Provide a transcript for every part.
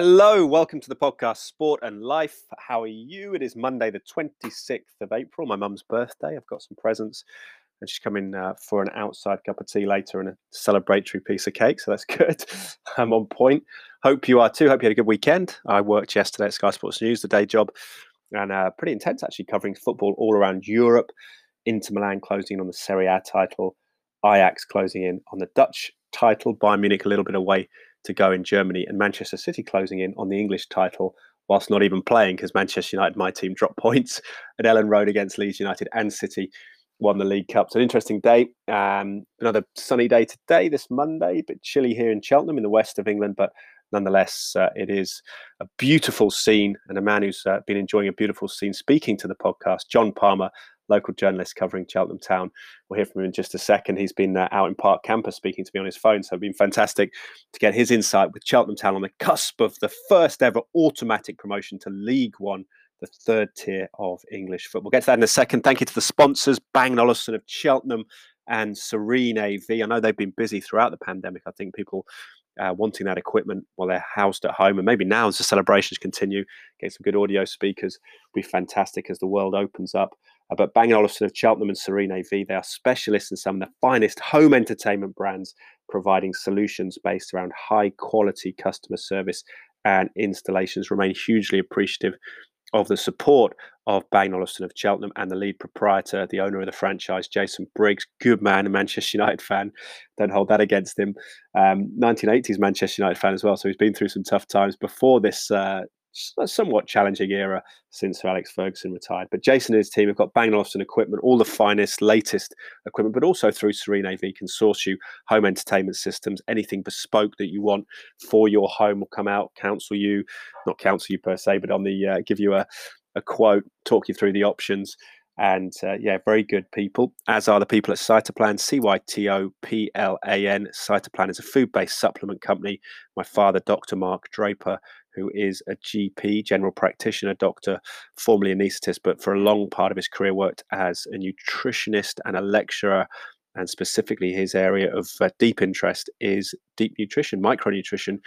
Hello, welcome to the podcast Sport and Life. How are you? It is Monday, the 26th of April, my mum's birthday. I've got some presents and she's coming uh, for an outside cup of tea later and a celebratory piece of cake. So that's good. I'm on point. Hope you are too. Hope you had a good weekend. I worked yesterday at Sky Sports News, the day job, and uh, pretty intense actually, covering football all around Europe. Inter Milan closing in on the Serie A title, Ajax closing in on the Dutch title, Bayern Munich a little bit away to go in Germany, and Manchester City closing in on the English title whilst not even playing because Manchester United, my team, dropped points at Elland Road against Leeds United and City won the League Cup. So an interesting day. Um, another sunny day today, this Monday, but chilly here in Cheltenham in the west of England. But nonetheless, uh, it is a beautiful scene and a man who's uh, been enjoying a beautiful scene speaking to the podcast, John Palmer, local journalist covering Cheltenham Town. We'll hear from him in just a second. He's been uh, out in Park Campus speaking to me on his phone, so it's been fantastic to get his insight with Cheltenham Town on the cusp of the first ever automatic promotion to League One the third tier of English football. We'll get to that in a second. Thank you to the sponsors, Bang Olufsen of Cheltenham and Serene AV. I know they've been busy throughout the pandemic. I think people uh, wanting that equipment while they're housed at home. And maybe now, as the celebrations continue, get some good audio speakers will be fantastic as the world opens up. Uh, but Bang & Olufsen of Cheltenham and Serene AV, they are specialists in some of the finest home entertainment brands, providing solutions based around high quality customer service and installations. Remain hugely appreciative of the support of Bang Olufsen of Cheltenham and the lead proprietor, the owner of the franchise, Jason Briggs, good man, a Manchester United fan. Don't hold that against him. Um, 1980s Manchester United fan as well, so he's been through some tough times before this uh, somewhat challenging era since Sir Alex Ferguson retired. But Jason and his team have got Bang equipment, all the finest, latest equipment, but also through Serene AV can source you home entertainment systems, anything bespoke that you want for your home will come out, counsel you, not counsel you per se, but on the uh, give you a, a quote, talk you through the options. And uh, yeah, very good people, as are the people at Cytoplan, C Y T O P L A N. Cytoplan is a food based supplement company. My father, Dr. Mark Draper, who is a GP, general practitioner, doctor, formerly anaesthetist, but for a long part of his career worked as a nutritionist and a lecturer. And specifically, his area of uh, deep interest is deep nutrition, micronutrition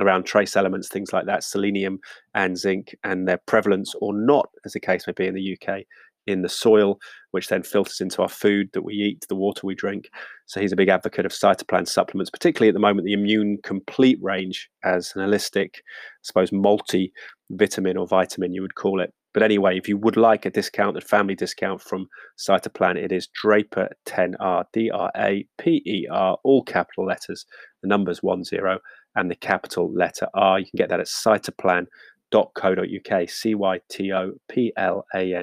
around trace elements, things like that, selenium and zinc, and their prevalence or not, as the case may be in the UK, in the soil, which then filters into our food that we eat, the water we drink. So he's a big advocate of cytoplan supplements, particularly at the moment, the immune complete range as an holistic, I suppose, multi vitamin or vitamin, you would call it. But anyway, if you would like a discount, a family discount from Cytoplan, it is Draper 10R, D R A P E R, all capital letters, the numbers 10 and the capital letter R. You can get that at cytoplan.co.uk, C Y T O P L A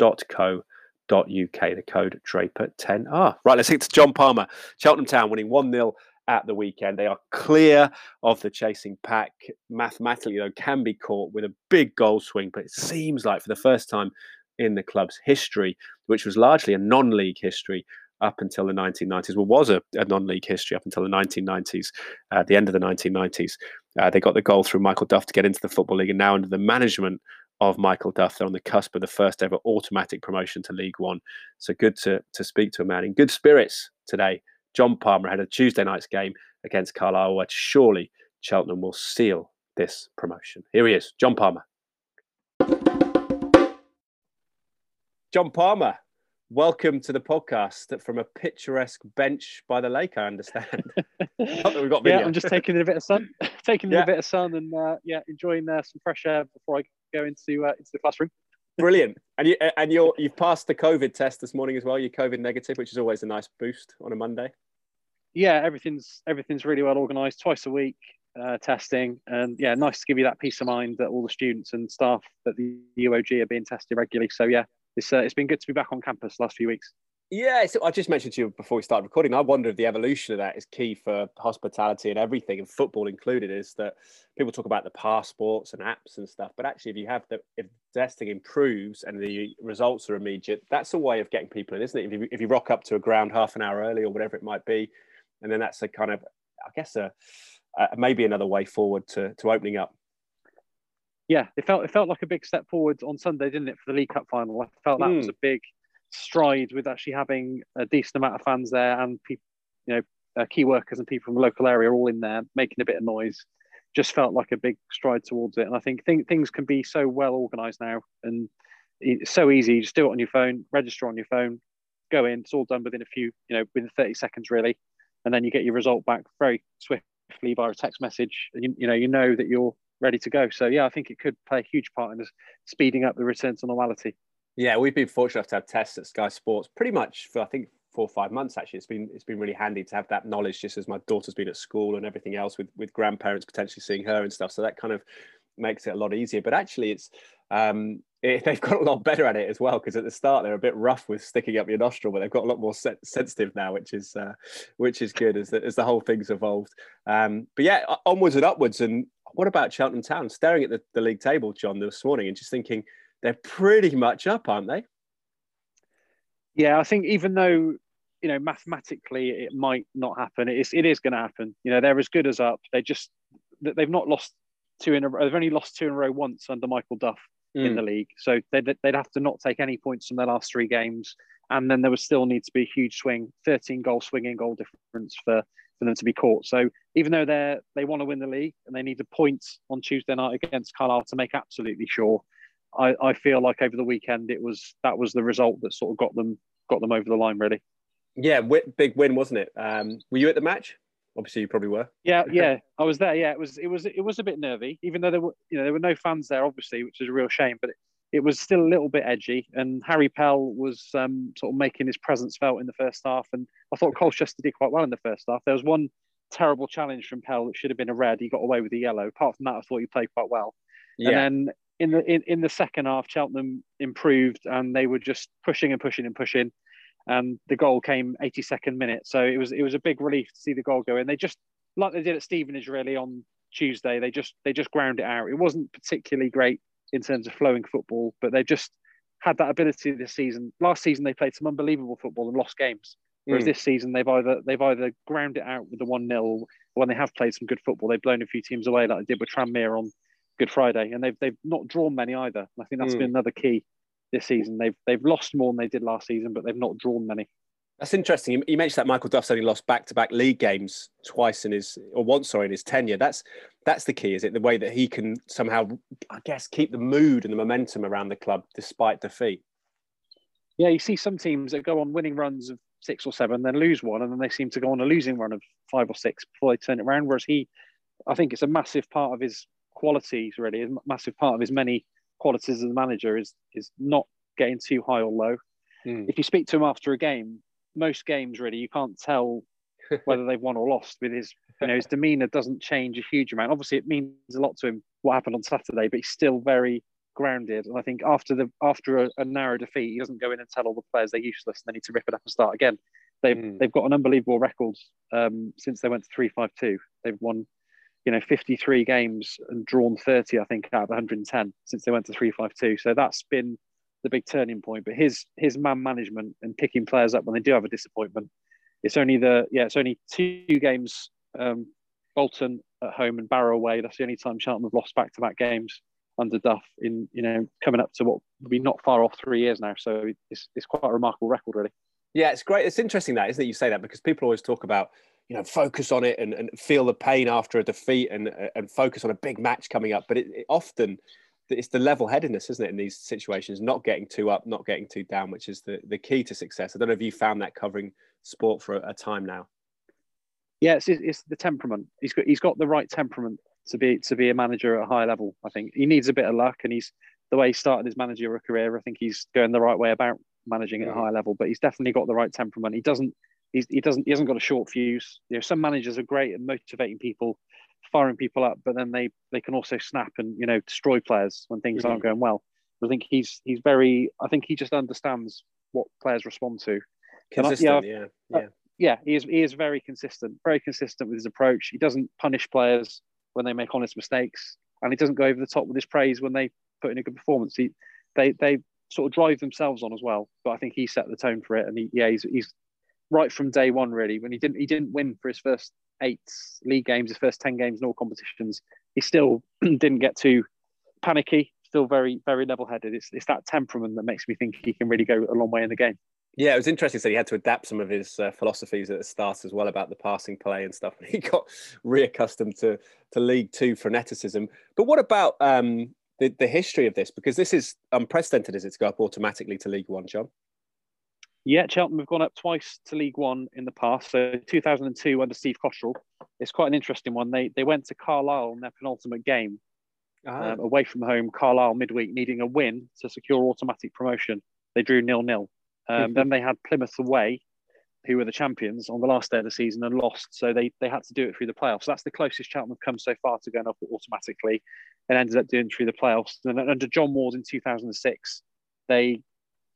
N uk. the code Draper10R. Right, let's get to John Palmer. Cheltenham Town winning 1 0 at the weekend. They are clear of the chasing pack. Mathematically, though, can be caught with a big goal swing, but it seems like for the first time in the club's history, which was largely a non league history, up until the 1990s. Well, was a, a non-league history up until the 1990s. At uh, the end of the 1990s, uh, they got the goal through Michael Duff to get into the football league, and now under the management of Michael Duff. They're on the cusp of the first ever automatic promotion to League One. So good to, to speak to a man in good spirits today. John Palmer had a Tuesday night's game against Carlisle, where surely Cheltenham will seal this promotion. Here he is, John Palmer. John Palmer, welcome to the podcast from a picturesque bench by the lake. I understand. Not that we've got video. Yeah, I'm just taking a bit of sun, taking yeah. a bit of sun, and uh, yeah, enjoying uh, some fresh air before I go into uh, into the classroom. Brilliant, and you and you're you've passed the COVID test this morning as well. You're COVID negative, which is always a nice boost on a Monday. Yeah, everything's everything's really well organised. Twice a week uh, testing, and yeah, nice to give you that peace of mind that all the students and staff that the UOG are being tested regularly. So yeah, it's uh, it's been good to be back on campus last few weeks. Yeah, so I just mentioned to you before we started recording. I wonder if the evolution of that is key for hospitality and everything, and football included. Is that people talk about the passports and apps and stuff, but actually, if you have the if testing improves and the results are immediate, that's a way of getting people in, isn't it? If you, if you rock up to a ground half an hour early or whatever it might be, and then that's a kind of, I guess, a, a maybe another way forward to to opening up. Yeah, it felt it felt like a big step forward on Sunday, didn't it, for the League Cup final? I felt that mm. was hmm. a big stride with actually having a decent amount of fans there and people, you know, uh, key workers and people from the local area all in there making a bit of noise. just felt like a big stride towards it. And I think th- things can be so well organised now and it's so easy. You just do it on your phone, register on your phone, go in. It's all done within a few, you know, within 30 seconds really, and then you get your result back very swiftly via a text message. And you, you know, you know that you're ready to go. So yeah, I think it could play a huge part in speeding up the return to normality. Yeah, we've been fortunate enough to have tests at Sky Sports pretty much for I think four or five months actually. It's been it's been really handy to have that knowledge just as my daughter's been at school and everything else with with grandparents potentially seeing her and stuff. So that kind of makes it a lot easier. But actually, it's um, it, they've got a lot better at it as well because at the start they're a bit rough with sticking up your nostril, but they've got a lot more se- sensitive now, which is uh, which is good as the, as the whole thing's evolved. Um, but yeah, onwards and upwards. And what about Cheltenham Town? Staring at the, the league table, John, this morning, and just thinking they're pretty much up, aren't they? Yeah, I think even though you know mathematically it might not happen, it is it is going to happen. You know, they're as good as up. They just they've not lost two in a. They've only lost two in a row once under Michael Duff mm. in the league. So they'd, they'd have to not take any points from their last three games. And then there would still need to be a huge swing, 13 goal swinging goal difference for, for them to be caught. So even though they're they want to win the league and they need a point on Tuesday night against Carlisle to make absolutely sure, I, I feel like over the weekend it was that was the result that sort of got them got them over the line really. Yeah, big win, wasn't it? Um, were you at the match? Obviously, you probably were. Yeah, yeah, I was there. Yeah, it was, it was, it was a bit nervy, even though there were, you know, there were no fans there, obviously, which is a real shame. But it, it was still a little bit edgy, and Harry Pell was um, sort of making his presence felt in the first half. And I thought Colchester did quite well in the first half. There was one terrible challenge from Pell that should have been a red. He got away with the yellow. Apart from that, I thought he played quite well. Yeah. And then in the in, in the second half, Cheltenham improved, and they were just pushing and pushing and pushing and the goal came 82nd minute. So it was it was a big relief to see the goal go in. They just like they did at Stevenage really on Tuesday. They just they just ground it out. It wasn't particularly great in terms of flowing football, but they just had that ability this season. Last season they played some unbelievable football and lost games. Whereas mm. this season they've either they've either ground it out with the one 0 when they have played some good football, they've blown a few teams away like they did with Tranmere on Good Friday, and they've they've not drawn many either. I think that's mm. been another key this season. They've they've lost more than they did last season, but they've not drawn many. That's interesting. You mentioned that Michael Duff's only lost back-to-back league games twice in his, or once, sorry, in his tenure. That's that's the key, is it? The way that he can somehow, I guess, keep the mood and the momentum around the club despite defeat. Yeah, you see some teams that go on winning runs of six or seven, then lose one, and then they seem to go on a losing run of five or six before they turn it around. Whereas he, I think, it's a massive part of his qualities. Really, a massive part of his many qualities as a manager is is not getting too high or low. Mm. If you speak to him after a game, most games really you can't tell whether they've won or lost with his you know his demeanor doesn't change a huge amount. Obviously, it means a lot to him what happened on Saturday, but he's still very grounded. And I think after the after a, a narrow defeat, he doesn't go in and tell all the players they're useless and they need to rip it up and start again. They've mm. they've got an unbelievable record um, since they went to three five two. They've won you know 53 games and drawn 30 i think out of 110 since they went to 352 so that's been the big turning point. But his his man management and picking players up when they do have a disappointment it's only the yeah it's only two games um, bolton at home and barrow away. That's the only time Cheltenham have lost back-to-back games under duff in you know coming up to what would be not far off three years now. So it's, it's quite a remarkable record really. Yeah it's great. It's interesting that isn't it you say that because people always talk about you know focus on it and, and feel the pain after a defeat and and focus on a big match coming up. But it, it often it's the level-headedness isn't it in these situations? Not getting too up not getting too down which is the the key to success. I don't know if you found that covering sport for a, a time now. Yeah it's, it's the temperament. He's got he's got the right temperament to be to be a manager at a high level i think. He needs a bit of luck and he's the way he started his managerial career i think he's going the right way about managing at a mm. high level but he's definitely got the right temperament. He doesn't He's, he doesn't he hasn't got a short fuse. You know, some managers are great at motivating people, firing people up, but then they they can also snap and you know destroy players when things mm-hmm. aren't going well. I think he's he's very. I think he just understands what players respond to. Consistent, I, yeah, yeah, uh, yeah. He is he is very consistent, very consistent with his approach. He doesn't punish players when they make honest mistakes, and he doesn't go over the top with his praise when they put in a good performance. He they they sort of drive themselves on as well. But I think he set the tone for it, and he, yeah, he's he's right from day one, really. When he didn't he didn't win for his first eight league games, his first ten games in all competitions, he still didn't get too panicky. Still very very level headed. It's it's that temperament that makes me think he can really go a long way in the game. Yeah, it was interesting. So he had to adapt some of his uh, philosophies at the start as well about the passing play and stuff. He got reaccustomed to to League Two freneticism. But what about um, the the history of this? Because this is unprecedented, is it, to go up automatically to League One, John? Yeah, Cheltenham have gone up twice to League One in the past. So 2002 under Steve Cotterill. It's quite an interesting one. They they went to Carlisle in their penultimate game, ah. um, away from home. Carlisle midweek needing a win to secure automatic promotion. They drew nil nil. Um, then they had Plymouth away, who were the champions on the last day of the season and lost. So they, they had to do it through the playoffs. So that's the closest Cheltenham have come so far to going up automatically and ended up doing through the playoffs. And under John Ward in 2006, they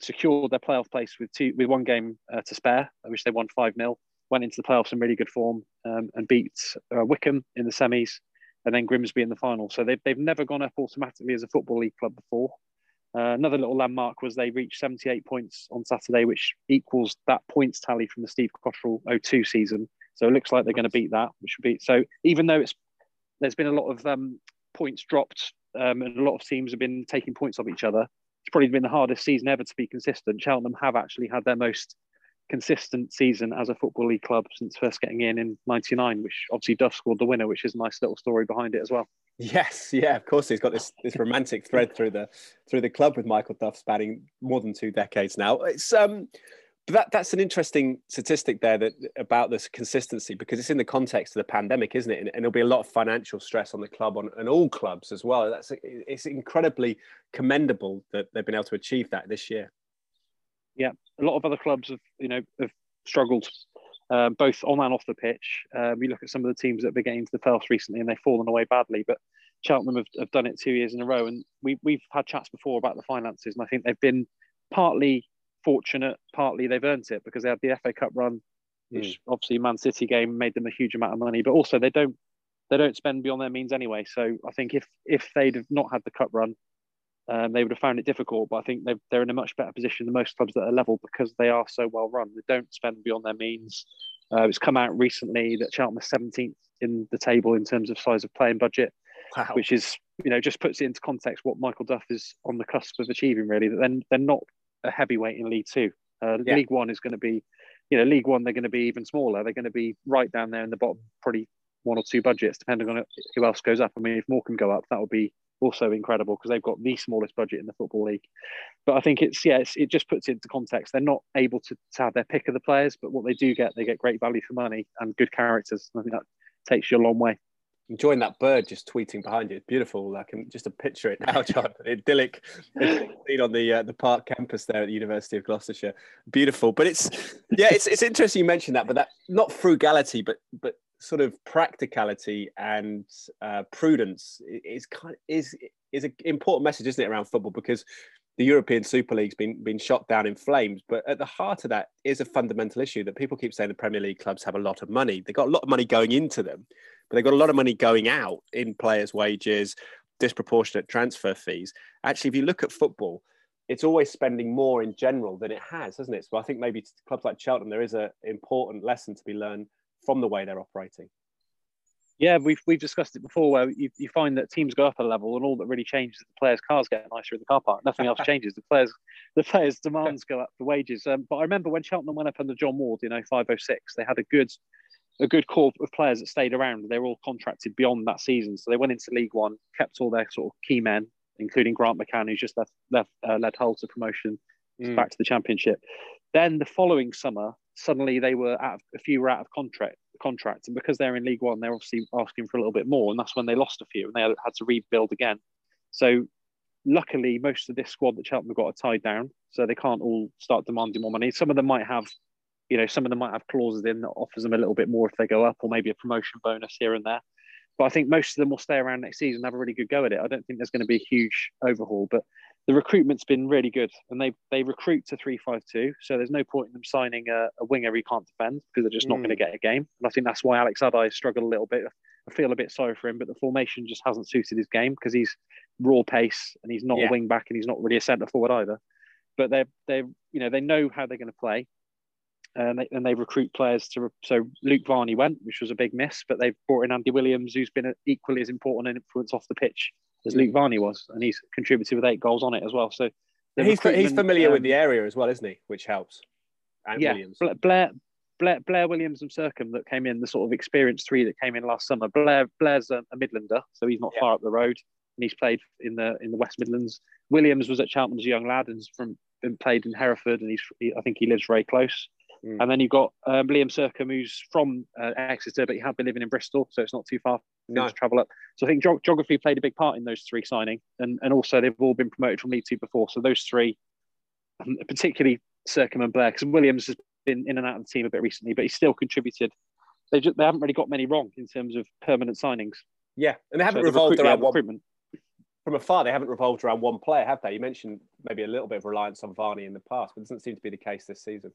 secured their playoff place with two with one game uh, to spare, which they won 5 0. Went into the playoffs in really good form um, and beat uh, Wycombe in the semis and then Grimsby in the final. So they've, they've never gone up automatically as a Football League club before. Uh, another little landmark was they reached 78 points on Saturday, which equals that points tally from the Steve Cotterill 02 season. So it looks like they're going to beat that, which would be so. Even though it's there's been a lot of um, points dropped um, and a lot of teams have been taking points off each other, it's probably been the hardest season ever to be consistent. Cheltenham have actually had their most consistent season as a football league club since first getting in in '99, which obviously Duff scored the winner, which is a nice little story behind it as well. Yes, yeah, of course. He's got this this romantic thread through the through the club with Michael Duff, spanning more than two decades now. It's um, that that's an interesting statistic there that about this consistency because it's in the context of the pandemic, isn't it? And, and there'll be a lot of financial stress on the club on and all clubs as well. That's it's incredibly commendable that they've been able to achieve that this year. Yeah, a lot of other clubs have you know have struggled uh, both on and off the pitch. We look at some of the teams that have been getting into the playoffs recently and they've fallen away badly, but Cheltenham have, have done it two years in a row. And we, we've had chats before about the finances, and I think they've been partly fortunate, partly they've earned it because they had the FA Cup run, which mm. obviously Man City game made them a huge amount of money, but also they don't they don't spend beyond their means anyway. So I think if if they'd have not had the cup run, um, they would have found it difficult. But I think they're in a much better position than most clubs that are level because they are so well run. They don't spend beyond their means. Uh, it's come out recently that Cheltenham are 17th in the table in terms of size of playing budget, wow. which is you know just puts it into context what Michael Duff is on the cusp of achieving. Really, that then they're not a heavyweight in League Two. Uh, yeah. League One is going to be, you know, League One they're going to be even smaller. They're going to be right down there in the bottom, probably one or two budgets, depending on who else goes up. I mean, if Morecambe go up, that would be also incredible because they've got the smallest budget in the football league. But I think it's yeah, it's, it just puts it into context. They're not able to, to have their pick of the players, but what they do get, they get great value for money and good characters. I think that takes you a long way. Enjoying that bird just tweeting behind you. It's beautiful. I can just picture it now, John. idyllic, idyllic on the uh, the park campus there at the University of Gloucestershire. Beautiful, but it's yeah, it's it's interesting you mentioned that, but that not frugality, but but sort of practicality and uh, prudence is kind of, is is an important message, isn't it, around football? Because the European Super League's been been shot down in flames, but at the heart of that is a fundamental issue that people keep saying the Premier League clubs have a lot of money. They've got a lot of money going into them, but they've got a lot of money going out in players' wages, disproportionate transfer fees. Actually, if you look at football, it's always spending more in general than it has, hasn't it? So I think maybe clubs like Cheltenham, there is an important lesson to be learned from the way they're operating. Yeah, we've we've discussed it before, where you, you find that teams go up a level, and all that really changes is the players' cars get nicer in the car park. Nothing else changes. The players the players' demands go up for wages. Um, but I remember when Cheltenham went up under John Ward in 0506, they had a good a good core of players that stayed around. They were all contracted beyond that season, so they went into League One, kept all their sort of key men, including Grant McCann, who's just left, left uh, led Hull to promotion mm. back to the Championship. Then the following summer, suddenly they were out of, a few were out of contract contract and because they're in league one they're obviously asking for a little bit more and that's when they lost a few and they had to rebuild again so luckily most of this squad that Cheltenham got are tied down so they can't all start demanding more money some of them might have you know some of them might have clauses in that offers them a little bit more if they go up or maybe a promotion bonus here and there but I think most of them will stay around next season and have a really good go at it I don't think there's going to be a huge overhaul but the recruitment's been really good, and they they recruit to three five two. So there's no point in them signing a, a winger he can't defend because they're just not mm. going to get a game. And I think that's why Alex Addai struggled a little bit. I feel a bit sorry for him, but the formation just hasn't suited his game because he's raw pace and he's not yeah. a wing back and he's not really a centre forward either. But they're they you know they know how they're going to play. And they, and they recruit players to. So Luke Varney went, which was a big miss, but they've brought in Andy Williams, who's been equally as important an influence off the pitch as Luke Varney was, and he's contributed with eight goals on it as well. So he's he's familiar um, with the area as well, isn't he? Which helps. and yeah, Williams. Blair, Blair, Blair Williams and Sercombe that came in, the sort of experienced three that came in last summer. Blair Blair's a, a Midlander, so he's not Yeah. far up the road, and he's played in the in the West Midlands. Williams was at Cheltenham as a young lad and from been played in Hereford, and he's he, I think he lives very close. Mm. And then you've got um, Liam Sercombe, who's from uh, Exeter, but he had been living in Bristol, so it's not too far for him No. to travel up. So I think geog- geography played a big part in those three signing, and and also they've all been promoted from League Two before. So those three, particularly Sercombe and Blair, because Williams has been in and out of the team a bit recently, but he's still contributed. They just, they haven't really got many wrong in terms of permanent signings. Yeah, and they haven't So revolved around one recruitment. from afar. They haven't revolved around one player, have they? You mentioned maybe a little bit of reliance on Varney in the past, but it doesn't seem to be the case this season.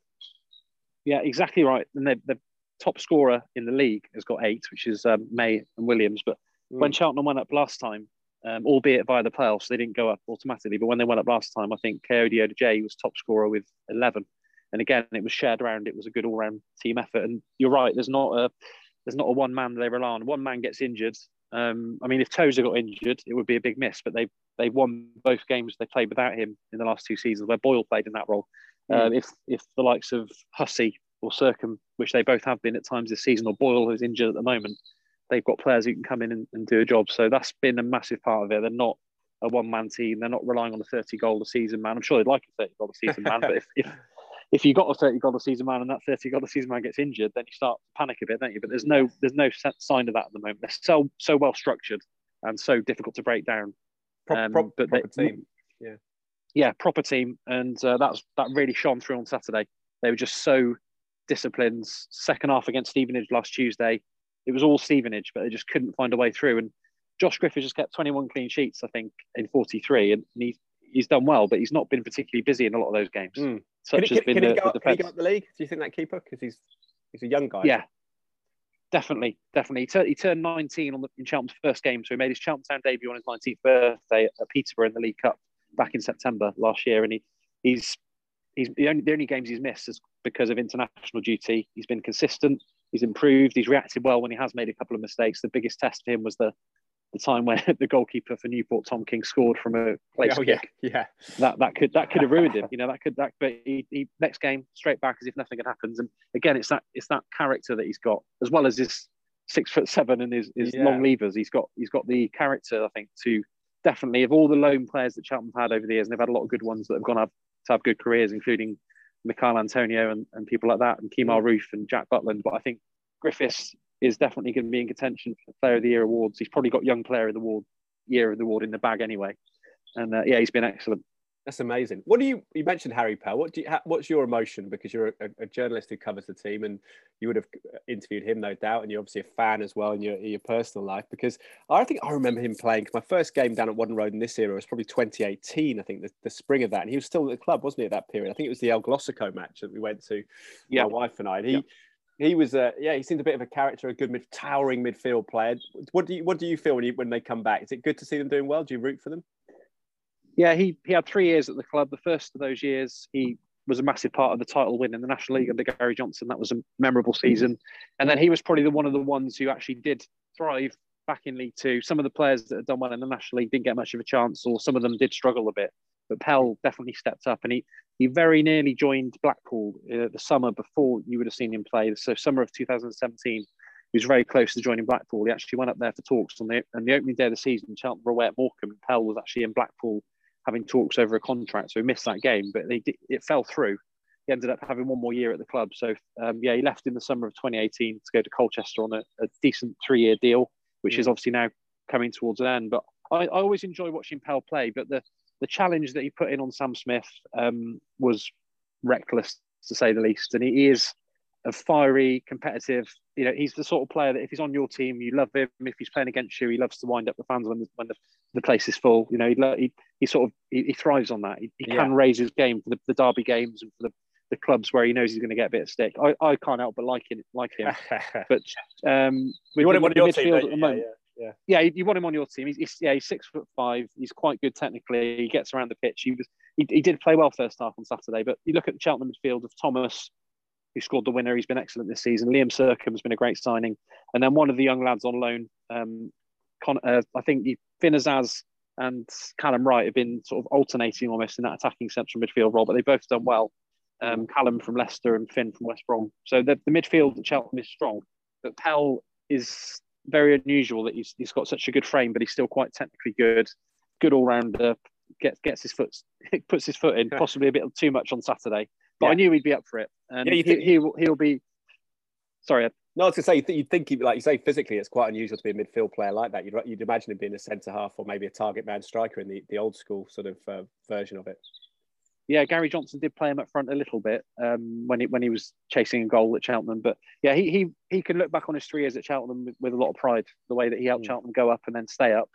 Yeah, exactly right. And the, the top scorer in the league has got eight, which is um, May and Williams. But when Mm. Cheltenham went up last time, um, albeit via the playoffs, they didn't go up automatically. But when they went up last time, I think Ko J was top scorer with 11. And again, it was shared around. It was a good all-round team effort. And you're right. There's not a there's not a one man they rely on. One man gets injured. Um, I mean, if Tozer got injured, it would be a big miss. But they they won both games they played without him in the last two seasons, where Boyle played in that role. Um, if if the likes of Hussey or Sercombe, which they both have been at times this season, or Boyle who's injured at the moment, they've got players who can come in and, and do a job. So that's been a massive part of it. They're not a one man team. They're not relying on a 30 goal a season man. I'm sure they'd like a 30 goal a season man, but if, if if you got a 30 goal a season man and that 30 goal a season man gets injured, then you start to panic a bit, don't you? But there's no there's no sign of that at the moment. They're so so well structured and so difficult to break down. Pro- Um, but they- team. yeah, proper team, and uh, that's that really shone through on Saturday. They were just so disciplined. Second half against Stevenage last Tuesday, it was all Stevenage, but they just couldn't find a way through. And Josh Griffiths just kept 21 clean sheets, I think, in 43, and he, he's done well, but he's not been particularly busy in a lot of those games. Mm. Can, Such he, can, been can he the, go, the up- can he go up the league? Do you think that keeper? Because he's he's a young guy. Yeah, definitely, definitely. He, tur- he turned 19 on the, in Cheltenham's first game, so he made his Cheltenham Town debut on his 19th birthday at Peterborough in the League Cup back in September last year, and he he's he's the only the only games he's missed is because of international duty. He's been consistent. He's improved. He's reacted well when he has made a couple of mistakes. The biggest test for him was the the time when the goalkeeper for Newport, Tom King, scored from a place Oh, kick yeah, yeah. that that could that could have ruined him. You know, that could that. But he, he next game straight back as if nothing had happened. And again, it's that it's that character that he's got, as well as his six foot seven and his, his Yeah. long levers. He's got he's got the character, I think, to definitely of all the loan players that Cheltenham have had over the years, and they've had a lot of good ones that have gone up to have good careers, including Michail Antonio and, and people like that, and Kemar Roofe and Jack Butland. But I think Griffiths is definitely going to be in contention for Player of the Year awards. He's probably got Young Player of the Award Year of the Award in the bag anyway. And uh, yeah, he's been excellent. That's amazing. What do you you mentioned Harry Pell? What do you ha, what's your emotion because you're a, a journalist who covers the team and you would have interviewed him no doubt and you're obviously a fan as well in your in your personal life because I think I remember him playing because my first game down at Whaddon Road in this era was probably 2018 I think the, the spring of that and he was still at the club wasn't he at that period I think it was the El Glossico match that we went to Yeah. my wife and I and he Yeah. he was uh, yeah he seemed a bit of a character a good mid, towering midfield player what do you what do you feel when you when they come back is it good to see them doing well do you root for them Yeah, he, he had three years at the club. The first of those years, he was a massive part of the title win in the National League under Gary Johnson. That was a memorable season. And then he was probably the one of the ones who actually did thrive back in League Two. Some of the players that had done well in the National League didn't get much of a chance, or some of them did struggle a bit. But Pell definitely stepped up, and he he very nearly joined Blackpool uh, the summer before you would have seen him play. So summer of 2017, he was very close to joining Blackpool. He actually went up there for talks on the on the opening day of the season. Cheltenham were away at Morecambe, Pell was actually in Blackpool having talks over a contract, so he missed that game. But they, it fell through. He ended up having one more year at the club. So um, yeah, he left in the summer of 2018 to go to Colchester on a, a decent three-year deal, which is obviously now coming towards an end. But I, I always enjoy watching Pell play. But the the challenge that he put in on Sam Smith um, was reckless to say the least. And he is a fiery, competitive. You know, he's the sort of player that if he's on your team, you love him. If he's playing against you, he loves to wind up the fans when the, when the, the place is full. You know, he he, he sort of he, he thrives on that. He, he can raise his game for the, the derby games and for the, the clubs where he knows he's going to get a bit of stick. I, I can't help but like him, like him. But um, you want him on your team at the moment, yeah, yeah. yeah, you- you want him on your team. He's, he's yeah, he's six foot five. He's quite good technically. He gets around the pitch. He was he, he did play well first half on Saturday, but you look at the Cheltenham midfield of Thomas, who scored the winner. He's been excellent this season. Liam has been a great signing, and then one of the young lads on loan, um, Con, uh, I think Finn and Callum Wright have been sort of alternating almost in that attacking central midfield role, but they've both done well. um, Callum from Leicester, and Finn from West Brom. So the, the midfield at Cheltenham is strong, but Pell is very unusual that he's, he's got such a good frame, but he's still quite technically good, good all rounder. Gets gets his foot puts his foot in, possibly a bit too much on Saturday. But yeah. I knew he'd be up for it, and yeah, you think- he, he'll he'll be. Sorry, no, I was to say, you'd think, like you say, physically, it's quite unusual to be a midfield player like that. You'd, you'd imagine him being a centre half or maybe a target man striker in the, the old school sort of uh, version of it. Yeah, Gary Johnson did play him up front a little bit um, when he when he was chasing a goal at Cheltenham. But yeah, he he he can look back on his three years at Cheltenham with, with a lot of pride. The way that he helped mm. Cheltenham go up and then stay up.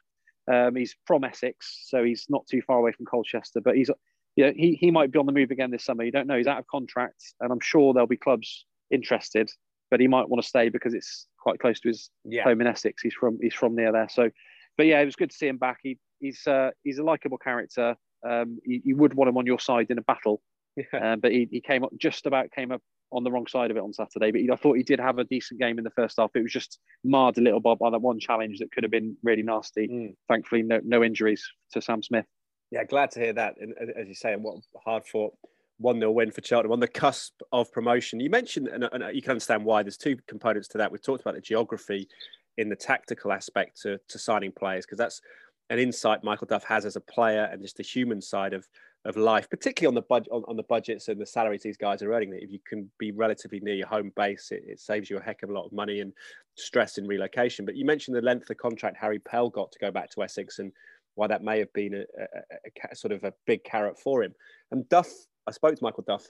Um, he's from Essex, so he's not too far away from Colchester. But he's yeah, he he might be on the move again this summer. You don't know. He's out of contract, and I'm sure there'll be clubs interested. But he might want to stay because it's quite close to his yeah. home in Essex. He's from he's from near there. So, but yeah, it was good to see him back. He he's uh, he's a likable character. Um, you, you, would want him on your side in a battle, yeah. um, but he, he came up just about came up on the wrong side of it on Saturday. But he, I thought he did have a decent game in the first half. It was just marred a little bit by that one challenge that could have been really nasty. Mm. Thankfully, no no injuries to Sam Smith. Yeah, glad to hear that. And as you say, what hard fought 1 0 win for Cheltenham on the cusp of promotion. You mentioned, and, and, you can understand why, there's two components to that. We've talked about the geography in the tactical aspect to, to signing players, because that's an insight Michael Duff has as a player and just the human side of, of life, particularly on the, budget on, on, the budgets and the salaries these guys are earning. That if you can be relatively near your home base, it, it saves you a heck of a lot of money and stress in relocation. But you mentioned the length of contract Harry Pell got to go back to Essex and why that may have been a, a, a, sort of a big carrot for him. And Duff I spoke to Michael Duff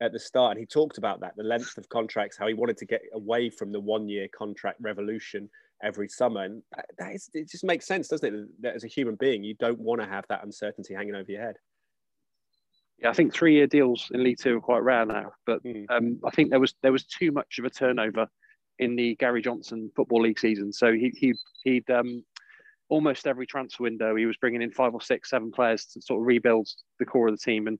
at the start, and he talked about that the length of contracts, how he wanted to get away from the one year contract revolution every summer. And that is, it just makes sense, doesn't it? That as a human being, you don't want to have that uncertainty hanging over your head. Yeah, I think three year deals in League Two are quite rare now, but mm. um, I think there was there was too much of a turnover in the Gary Johnson Football League season. So he he he'd um, almost every transfer window he was bringing in five or six, seven players to sort of rebuild the core of the team and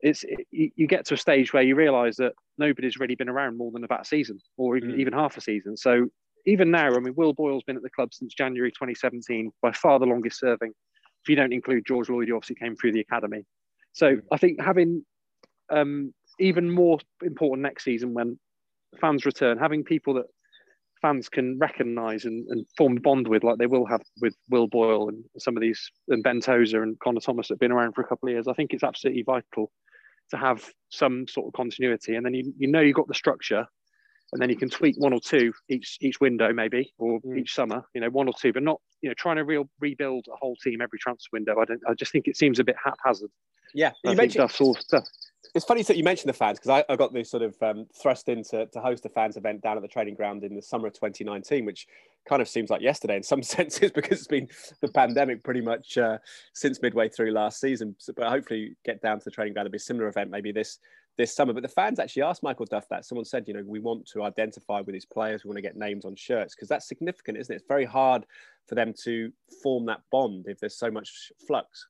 it's it, you get to a stage where you realise that nobody's really been around more than about a season or even, mm. even half a season. So even now, I mean, Will Boyle's been at the club since January 2017, by far the longest serving. If you don't include George Lloyd, who obviously came through the academy. So mm. I think having um, even more important next season when fans return, having people that fans can recognise and, and form a bond with, like they will have with Will Boyle and some of these, and Ben Tozer and Connor Thomas that have been around for a couple of years. I think it's absolutely vital to have some sort of continuity. And then you, you know you've got the structure, and then you can tweak one or two each each window maybe or mm. each summer, you know, one or two, but not you know trying to real rebuild a whole team every transfer window. I don't. I just think it seems a bit haphazard. Yeah, you mentioned that's all stuff it's funny that you mentioned the fans because I, I, got this sort of um, thrust into to host a fans event down at the training ground in the summer of 2019, which kind of seems like yesterday in some senses because it's been the pandemic pretty much uh, since midway through last season. So, but hopefully, get down to the training ground. There'll be a similar event maybe this this summer. But the fans actually asked Michael Duff that. Someone said, you know, we want to identify with these players. We want to get names on shirts because that's significant, isn't it? It's very hard for them to form that bond if there's so much flux.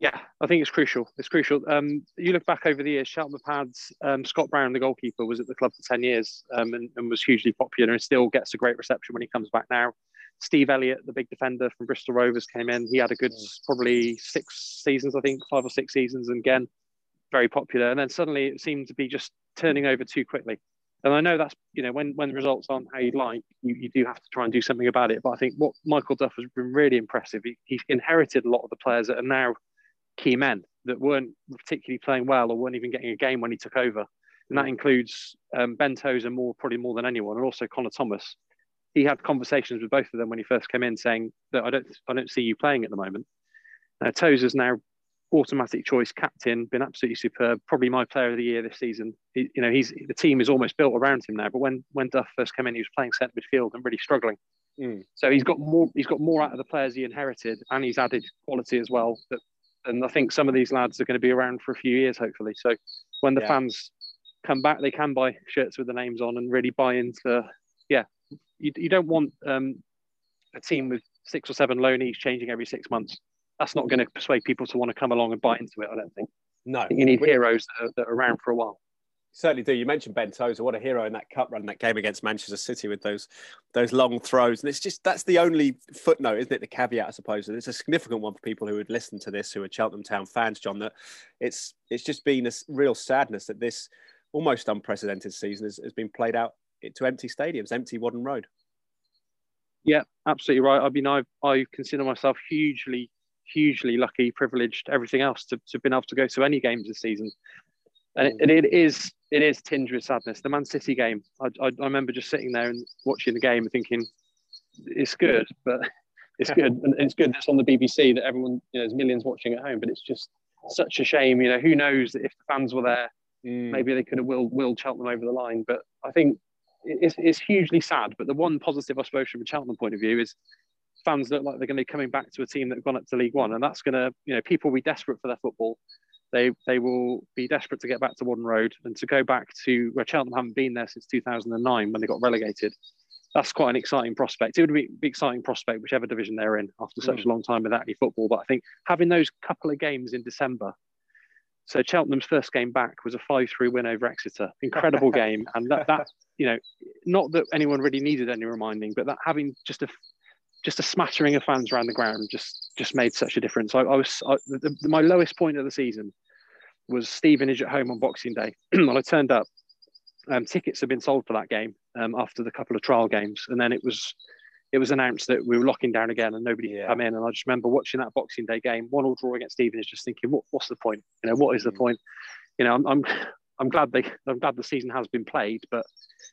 Yeah, I think it's crucial. It's crucial. Um, you look back over the years, Cheltenham had um, Scott Brown, the goalkeeper, was at the club for 10 years um, and, and, was hugely popular and still gets a great reception when he comes back now. Steve Elliott, the big defender from Bristol Rovers, came in. He had a good probably six seasons, I think, five or six seasons, and again, very popular. And then suddenly it seemed to be just turning over too quickly. And I know that's, you know, when, when the results aren't how you'd like, you, you do have to try and do something about it. But I think what Michael Duff has been really impressive, he, he inherited a lot of the players that are now key men that weren't particularly playing well or weren't even getting a game when he took over. And that mm. includes um, Ben Tozer more, probably more than anyone, and also Connor Thomas. He had conversations with both of them when he first came in, saying that I don't, I don't see you playing at the moment. Uh, Tozer's now automatic choice captain, been absolutely superb. Probably my player of the year this season. He, you know, he's the team is almost built around him now. But when when Duff first came in, he was playing centre midfield and really struggling. Mm. So he's got more. He's got more out of the players he inherited, and he's added quality as well that and I think some of these lads are going to be around for a few years, hopefully. So when the yeah. fans come back, they can buy shirts with the names on and really buy into. Yeah, you, you don't want um, a team with six or seven loanees changing every six months. That's not going to persuade people to want to come along and buy into it. I don't think. No, think you need heroes that are, that are around for a while. Certainly do. You mentioned Ben Tozer, what a hero in that cup run, that game against Manchester City with those those long throws. And it's just that's the only footnote, isn't it? The caveat, I suppose. And it's a significant one for people who would listen to this, who are Cheltenham Town fans, John. That it's it's just been a real sadness that this almost unprecedented season has, has been played out to empty stadiums, empty Whaddon Road. Yeah, absolutely right. I mean, I I consider myself hugely, hugely lucky, privileged, everything else to, to have been able to go to any games this season and it, it is it is tinged with sadness. The Man City game, I, I, I, remember just sitting there and watching the game and thinking, it's good, but it's good, and it's good that's on the BBC that everyone, you know, there's millions watching at home. But it's just such a shame. You know, who knows that if the fans were there, mm. maybe they could have willed, willed Cheltenham over the line. But I think it's, it's hugely sad. But the one positive, I suppose, from a Cheltenham point of view is fans look like they're going to be coming back to a team that have gone up to League One, and that's going to, you know, people will be desperate for their football they they will be desperate to get back to Whaddon Road and to go back to where Cheltenham haven't been there since 2009 when they got relegated. That's quite an exciting prospect. It would be an exciting prospect whichever division they're in after such mm. a long time without any football. But I think having those couple of games in December. So Cheltenham's first game back was a 5-3 win over Exeter. Incredible game. And that, that, you know, not that anyone really needed any reminding, but that having just a just a smattering of fans around the ground just just made such a difference. I, I was I, the, the, my lowest point of the season was Stevenage at home on Boxing Day. when I turned up, um, tickets had been sold for that game um, after the couple of trial games, and then it was it was announced that we were locking down again and nobody yeah. come in. And I just remember watching that Boxing Day game, one all draw against Stevenage, just thinking, what, what's the point? You know, what is the mm. point? You know, I'm, I'm I'm glad they I'm glad the season has been played, but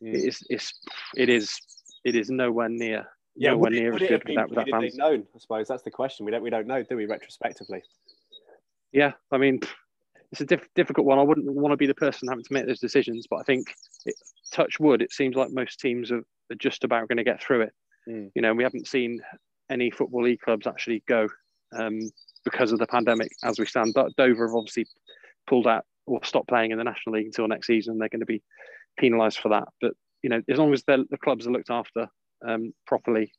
mm. it is it's it is it is nowhere near yeah, nowhere near as good without, without fans. Known, I suppose that's the question. We don't we don't know, do we? Retrospectively. Yeah, I mean, it's a diff- difficult one. I wouldn't want to be the person having to make those decisions, but I think, it, touch wood, it seems like most teams are, are just about going to get through it. Mm. You know, we haven't seen any football league clubs actually go um, because of the pandemic as we stand. But Dover have obviously pulled out or stopped playing in the National League until next season. They're going to be penalised for that. But you know, as long as the clubs are looked after um, properly,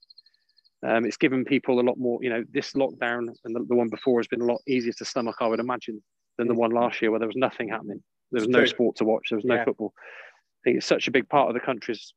um, it's given people a lot more. You know, this lockdown and the, the, one before has been a lot easier to stomach, I would imagine, than the one last year where there was nothing happening. There was no sport to watch. There was no yeah. football. I think it's such a big part of the country's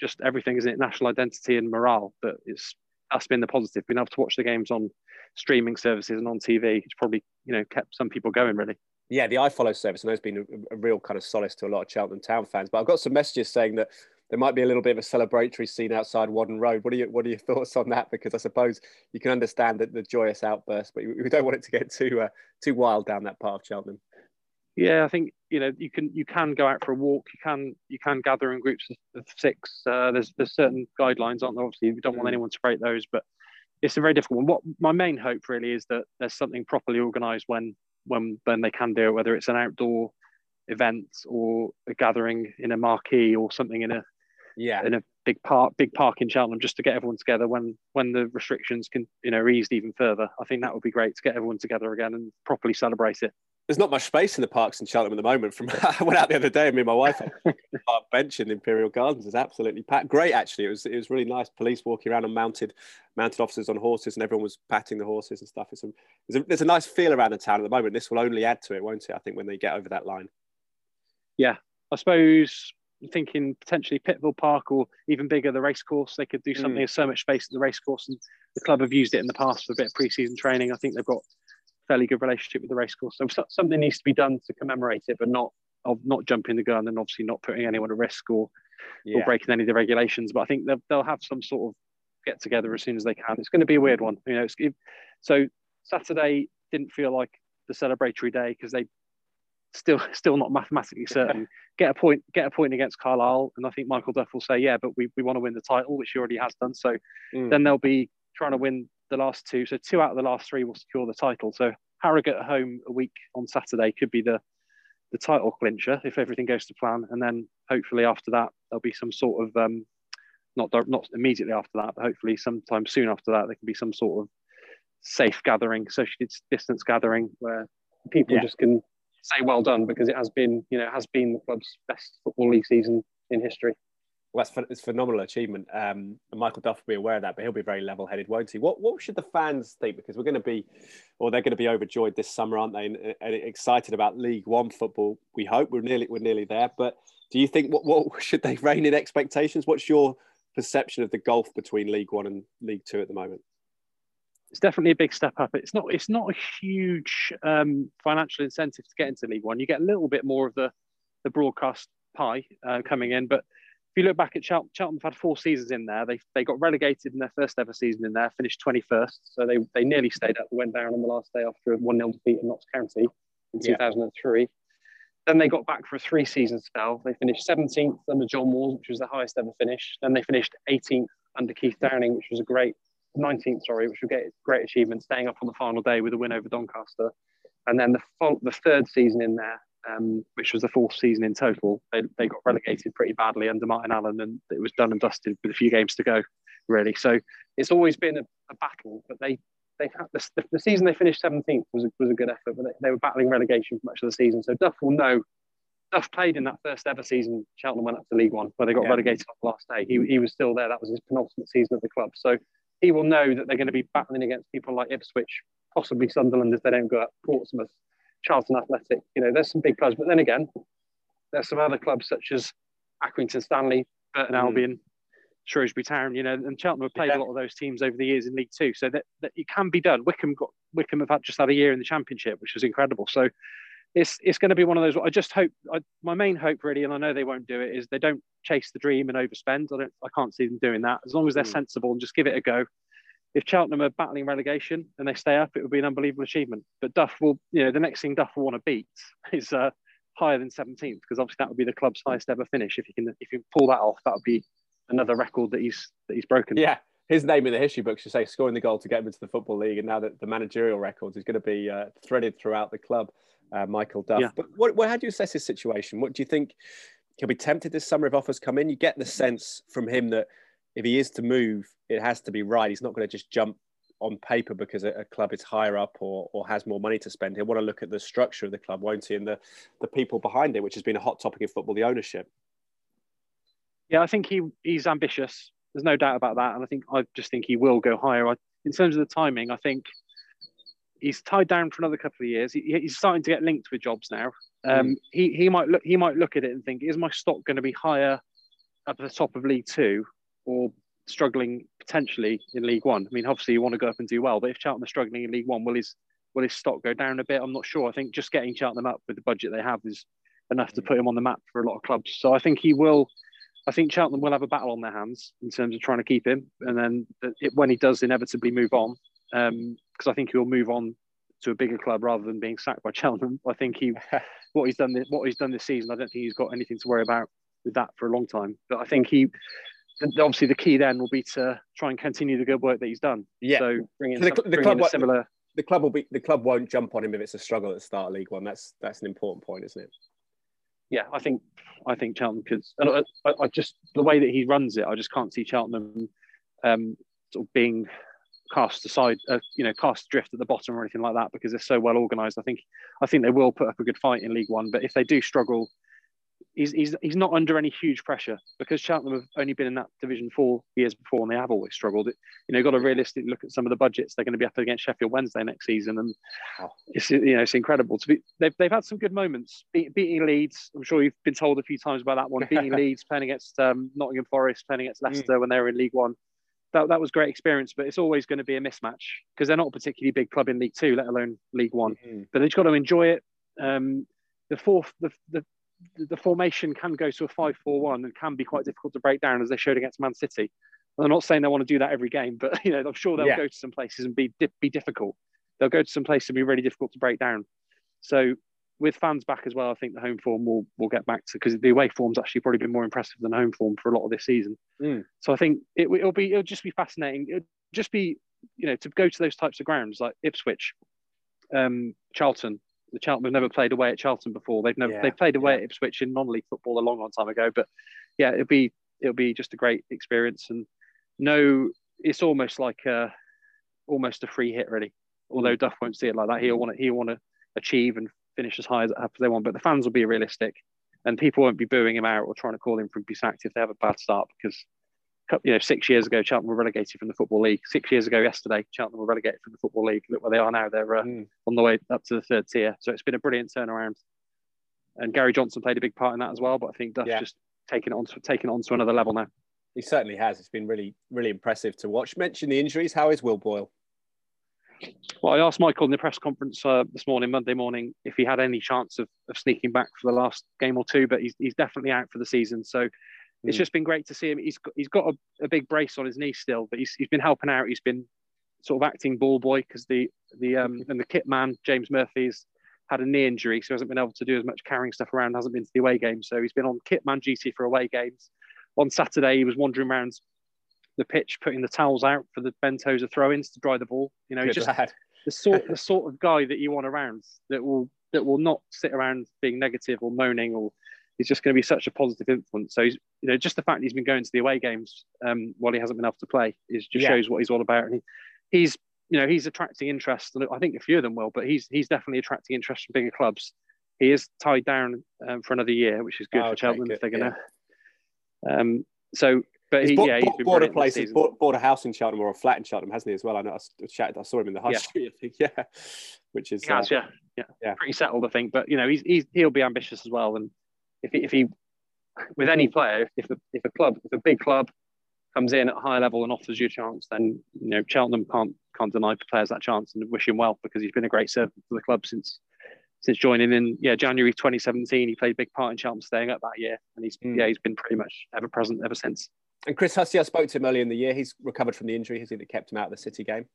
just everything, isn't it? National identity and morale. But it's that's been the positive. Being able to watch the games on streaming services and on TV, it's probably you know kept some people going really. Yeah, the iFollow service, I know, has been a, a real kind of solace to a lot of Cheltenham Town fans. But I've got some messages saying that there might be a little bit of a celebratory scene outside Whaddon Road. What are you, what are your thoughts on that? Because I suppose you can understand the, the joyous outburst, but we don't want it to get too uh, too wild down that part of Cheltenham. Yeah, I think you know you can you can go out for a walk. You can you can gather in groups of six. Uh, there's there's certain guidelines, aren't there? Obviously, we don't want mm. anyone to break those, but it's a very difficult one. What my main hope really is that there's something properly organised when when when they can do it, whether it's an outdoor event or a gathering in a marquee or something in a yeah in a big park big park in Cheltenham just to get everyone together when when the restrictions can you know eased even further I think that would be great to get everyone together again and properly celebrate it there's not much space in the parks in Cheltenham at the moment. From I went out the other day and me and my wife park bench in Imperial Gardens is absolutely packed. Great, actually. It was it was really nice. Police walking around and mounted mounted officers on horses, and everyone was patting the horses and stuff. It's a, there's a, there's a nice feel around the town at the moment. This will only add to it, won't it? I think when they get over that line. Yeah, I suppose thinking potentially Pittville Park or even bigger, the racecourse. They could do something. Mm. There's so much space at the racecourse, and the club have used it in the past for a bit of pre-season training. I think they've got a fairly good relationship with the racecourse. So something needs to be done to commemorate it, but not of not jumping the gun and obviously not putting anyone at risk or yeah. or breaking any of the regulations. But I think they'll, they'll have some sort of get together as soon as they can. It's going to be a weird one, you know. so Saturday didn't feel like the celebratory day because they still still not mathematically certain. get a point, get a point against Carlisle, and I think Michael Duff will say, yeah, but we, we want to win the title, which he already has done. So mm. then they'll be trying to win the last two. So two out of the last three will secure the title. So Harrogate at home a week on Saturday could be the the title clincher if everything goes to plan, and then hopefully after that there'll be some sort of um, not not immediately after that, but hopefully sometime soon after that there can be some sort of safe gathering, social distance gathering where people yeah. just can say well done because it has been, you know, it has been the club's best football league season in history. Well, that's it's phenomenal achievement. Um, Michael Duff will be aware of that, but he'll be very level-headed, won't he? What What should the fans think? Because we're going to be, or they're going to be overjoyed this summer, aren't they? And, and, excited about League One football. We hope we're nearly we're nearly there. But do you think what what should they rein in expectations? What's your perception of the gulf between League One and League Two at the moment? It's definitely a big step up. It's not it's not a huge um, financial incentive to get into League One. You get a little bit more of the the broadcast pie uh, coming in, but if you look back at Cheltenham, Cheltenham have had four seasons in there. They they got relegated in their first ever season in there, finished 21st. So they, they nearly stayed up, went down on the last day after a 1 0 defeat at Notts County in yeah. 2003. Then they got back for a three season spell. They finished 17th under John Moores, which was the highest ever finish. Then they finished 18th under Keith Downing, which was a great 19th, sorry, which was a great achievement, staying up on the final day with a win over Doncaster. And then the, the third season in there, um, which was the fourth season in total, they, they got relegated pretty badly under Martin Allen, and it was done and dusted with a few games to go, really. So it's always been a, a battle, but they they had the, the, season they finished 17th was a, was a good effort, but they, they, were battling relegation for much of the season. So Duff will know. Duff played in that first ever season. Cheltenham went up to League One, where they got yeah. relegated on the last day. He, he was still there. That was his penultimate season at the club. So he will know that they're going to be battling against people like Ipswich, possibly Sunderland if they don't go up, Portsmouth, Charlton Athletic. You know, there's some big clubs. But then again, there's some other clubs such as Accrington Stanley, Burton mm. Albion, Shrewsbury Town, you know, and Cheltenham have played yeah. a lot of those teams over the years in League Two, so that, that it can be done. Wickham got Wycombe have had just had a year in the Championship, which was incredible. So it's it's going to be one of those. I just hope I, my main hope really, and I know they won't do it, is they don't chase the dream and overspend. I don't, I can't see them doing that. As long as they're mm. sensible and just give it a go. If Cheltenham are battling relegation and they stay up, it would be an unbelievable achievement. But Duff will, you know, the next thing Duff will want to beat is uh, higher than 17th because obviously that would be the club's highest ever finish. If you can, if you pull that off, that would be another record that he's that he's broken. Yeah, his name in the history books should say scoring the goal to get him into the football league, and now that the managerial records is going to be uh, threaded throughout the club. Uh, Michael Duff. Yeah. But what, what, how do you assess his situation? What do you think? He'll be tempted this summer if offers come in. You get the sense from him that if he is to move, it has to be right. He's not going to just jump on paper because a, a, club is higher up or, or has more money to spend. He'll want to look at the structure of the club, won't he, and the, the people behind it, which has been a hot topic in football, the ownership. Yeah, I think he he's ambitious. There's no doubt about that, and I think I just think he will go higher. I, in terms of the timing, I think he's tied down for another couple of years. He, he's starting to get linked with jobs now. Um, mm. He he might look he might look at it and think, is my stock going to be higher at the top of League Two or struggling potentially in League One? I mean, obviously you want to go up and do well, but if Cheltenham are struggling in League One, will his will his stock go down a bit? I'm not sure. I think just getting Cheltenham up with the budget they have is enough to mm. put him on the map for a lot of clubs. So I think he will I think Cheltenham will have a battle on their hands in terms of trying to keep him, and then it, when he does inevitably move on, because um, I think he'll move on to a bigger club rather than being sacked by Cheltenham. I think he, what he's done, what he's done this season, I don't think he's got anything to worry about with that for a long time. But I think he, obviously, the key then will be to try and continue the good work that he's done. Yeah. So so the, some, the club, in similar. The club will be the club won't jump on him if it's a struggle at the start of League One. That's that's an important point, isn't it? yeah, I think I think Cheltenham could. And I, I, just the way that he runs it, I just can't see Cheltenham um, sort of being cast aside, uh, you know, cast drift at the bottom or anything like that because they're so well organised. I think I think they will put up a good fight in League One, but if they do struggle he's, he's, he's not under any huge pressure because Cheltenham have only been in that division four years before and they have always struggled. It, you know, got to realistically look at some of the budgets they're going to be up against Sheffield Wednesday next season, and it's you know it's incredible to be. They've, they've had some good moments Be, beating Leeds. I'm sure you've been told a few times about that one. Beating Leeds, playing against um, Nottingham Forest, playing against mm. Leicester mm. when they were in League One. That, that was great experience, but it's always going to be a mismatch because they're not a particularly big club in League Two, let alone League One. Mm-hmm. But they've got to enjoy it. Um, the fourth, the, the the formation can go to a 5-4-1 and can be quite difficult to break down as they showed against Man City. I'm not saying they want to do that every game, but you know, I'm sure they'll yeah. go to some places and be be difficult. They'll go to some places and be really difficult to break down. So with fans back as well, I think the home form will will get back to because the away form's actually probably been more impressive than home form for a lot of this season. Mm. So I think it, will be it'll just be fascinating. It'll just be you know to go to those types of grounds like Ipswich, um, Charlton, the Cheltenham have never played away at Charlton before. They've never yeah, they've played away yeah. at Ipswich in non-league football a long, long time ago. But yeah, it'll be it'll be just a great experience. And no, it's almost like a almost a free hit really. Although mm. Duff won't see it like that, he'll want to he'll want to achieve and finish as high as, they want. But the fans will be realistic, and people won't be booing him out or trying to call him for be sacked if they have a bad start because you know six years ago Cheltenham were relegated from the football league. Six years ago yesterday Cheltenham were relegated from the football league. Look where they are now. They're uh, mm. on the way up to the third tier. So it's been a brilliant turnaround. And Gary Johnson played a big part in that as well. But I think Duff's yeah. just taken it on to taking it on to another level now. He certainly has. It's been really really impressive to watch. Mention the injuries. How is Will Boyle? Well, I asked Michael in the press conference uh, this morning, Monday morning, if he had any chance of, of sneaking back for the last game or two, but he's, he's definitely out for the season. So mm. it's hmm. just been great to see him. He's got, he's got a, a, big brace on his knee still, but he's, he's been helping out. He's been sort of acting ball boy because the the um, and the kit man James Murphy's had a knee injury, so he hasn't been able to do as much carrying stuff around. Hasn't been to the away games, so he's been on kit man duty for away games. On Saturday, he was wandering around the pitch, putting the towels out for the bentos Tozer throw-ins to dry the ball. You know, Good just lad the sort the sort of guy that you want around that will that will not sit around being negative or moaning or he's just going to be such a positive influence. So he's you know just the fact he's been going to the away games um, while he hasn't been able to play is just yeah. shows what he's all about. And he, he's you know he's attracting interest, and I think a few of them will, but he's he's definitely attracting interest from bigger clubs. He is tied down um, for another year, which is good oh, for Cheltenham if they're going to. Um, so but he's he, bought, yeah, he's bought a place, he's bought, bought, a house in Cheltenham or a flat in Cheltenham, hasn't he, as well? I know I, chatted, I saw him in the High yeah. Street, I think, yeah. Which is, has, uh, yeah. yeah, yeah, pretty settled, I think. But, you know, he's, he's, he'll be ambitious as well. And if he, if he with any player, if a, if a club, if a big club comes in at a high level and offers you a chance, then, you know, Cheltenham can't, can't deny players that chance and wish him well because he's been a great servant for the club since since joining in yeah January 2017 he played a big part in Cheltenham staying up that year and he's mm. yeah he's been pretty much ever present ever since and Chris Hussey, I spoke to him earlier in the year. He's recovered from the injury, has he, that kept him out of the City game?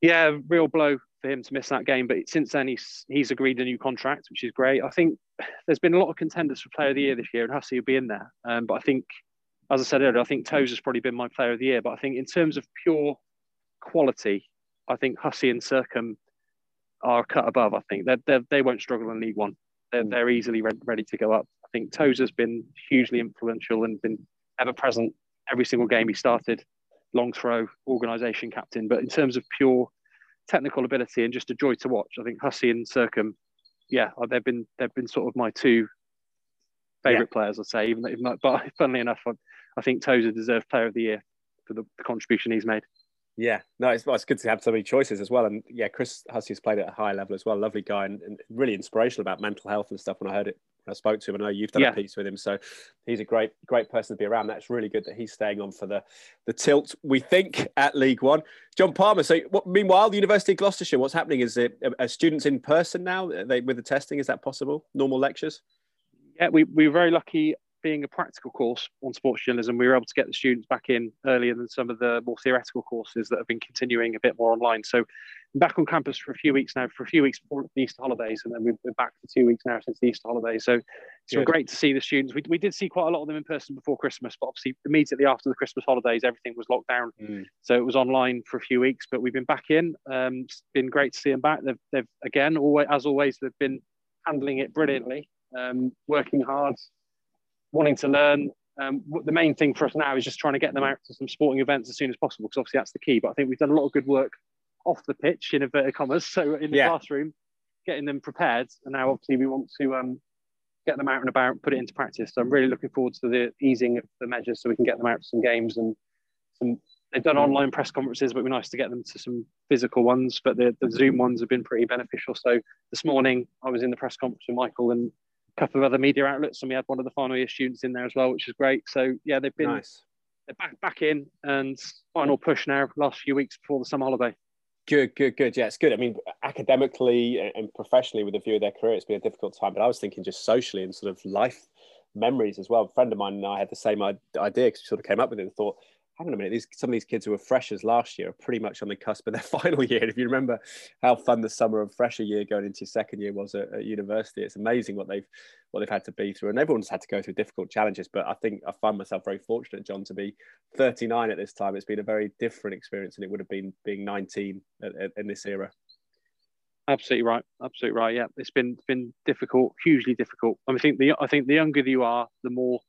Yeah, real blow for him to miss that game. But since then, he's he's agreed a new contract, which is great. I think there's been a lot of contenders for Player of the Year this year, and Hussey will be in there. Um, but I think, as I said earlier, I think Tozer has probably been my Player of the Year. But I think in terms of pure quality, I think Hussey and Sercombe are cut above. I think they're, they're, they will not struggle in League One. They're, mm. they're easily re- ready to go up. I think Tozer's been hugely influential and been ever present every single game he started, long throw, organisation captain. But in terms of pure technical ability and just a joy to watch, I think Hussey and Sercombe, yeah, they've been they've been sort of my two favourite yeah. players, I'd say. Even though, but funnily enough, I, I think Tozer deserves Player of the Year for the, the contribution he's made. Yeah, no, it's, well, it's good to have so many choices as well. And yeah, Chris Hussey's played at a high level as well. Lovely guy and, and, really inspirational about mental health and stuff. When I heard it, I spoke to him, I know you've done yeah. a piece with him, so he's a great, great person to be around. That's really good that he's staying on for the the tilt. We think at League One. John Palmer. So, what, meanwhile, the University of Gloucestershire, what's happening? Is it are students in person now? They with the testing? Is that possible? Normal lectures? Yeah, we, we were very lucky being a practical course on sports journalism, we were able to get the students back in earlier than some of the more theoretical courses that have been continuing a bit more online. So I'm back on campus for a few weeks now, for a few weeks before the Easter holidays, and then we've been back for two weeks now since the Easter holidays. So it's been great to see the students. We, we did see quite a lot of them in person before Christmas, but obviously immediately after the Christmas holidays, everything was locked down. Mm. So it was online for a few weeks, but we've been back in. Um, it's been great to see them back. They've, they've again, always, as always, they've been handling it brilliantly, um, working hard, wanting to learn. Um, the main thing for us now is just trying to get them out to some sporting events as soon as possible, because obviously that's the key. But I think we've done a lot of good work off the pitch in inverted commas, so in the yeah. classroom, getting them prepared. And now obviously we want to um, get them out and about, put it into practice. So I'm really looking forward to the easing of the measures, so we can get them out to some games and some. They've done online press conferences, but it'd be nice to get them to some physical ones. But the, the Zoom ones have been pretty beneficial. So this morning I was in the press conference with Michael and a couple of other media outlets, and we had one of the final year students in there as well, which is great. So yeah, they've been nice. they're back back in and final push now. Last few weeks before the summer holiday. Good, good, good. Yeah, it's good. I mean, academically and professionally, with the view of their career, it's been a difficult time. But I was thinking just socially and sort of life memories as well. A friend of mine and I had the same idea because we sort of came up with it and thought hang on a minute, these some of these kids who were freshers last year are pretty much on the cusp of their final year. And if you remember how fun the summer of fresher year going into your second year was at, at, university, it's amazing what they've what they've had to be through. And everyone's had to go through difficult challenges. But I think I find myself very fortunate, John, to be 39 at this time. It's been a very different experience than it would have been being 19 at, at, in this era. Absolutely right. Absolutely right. Yeah, it's been been difficult, hugely difficult. I, mean, I think the I think the younger you are, the more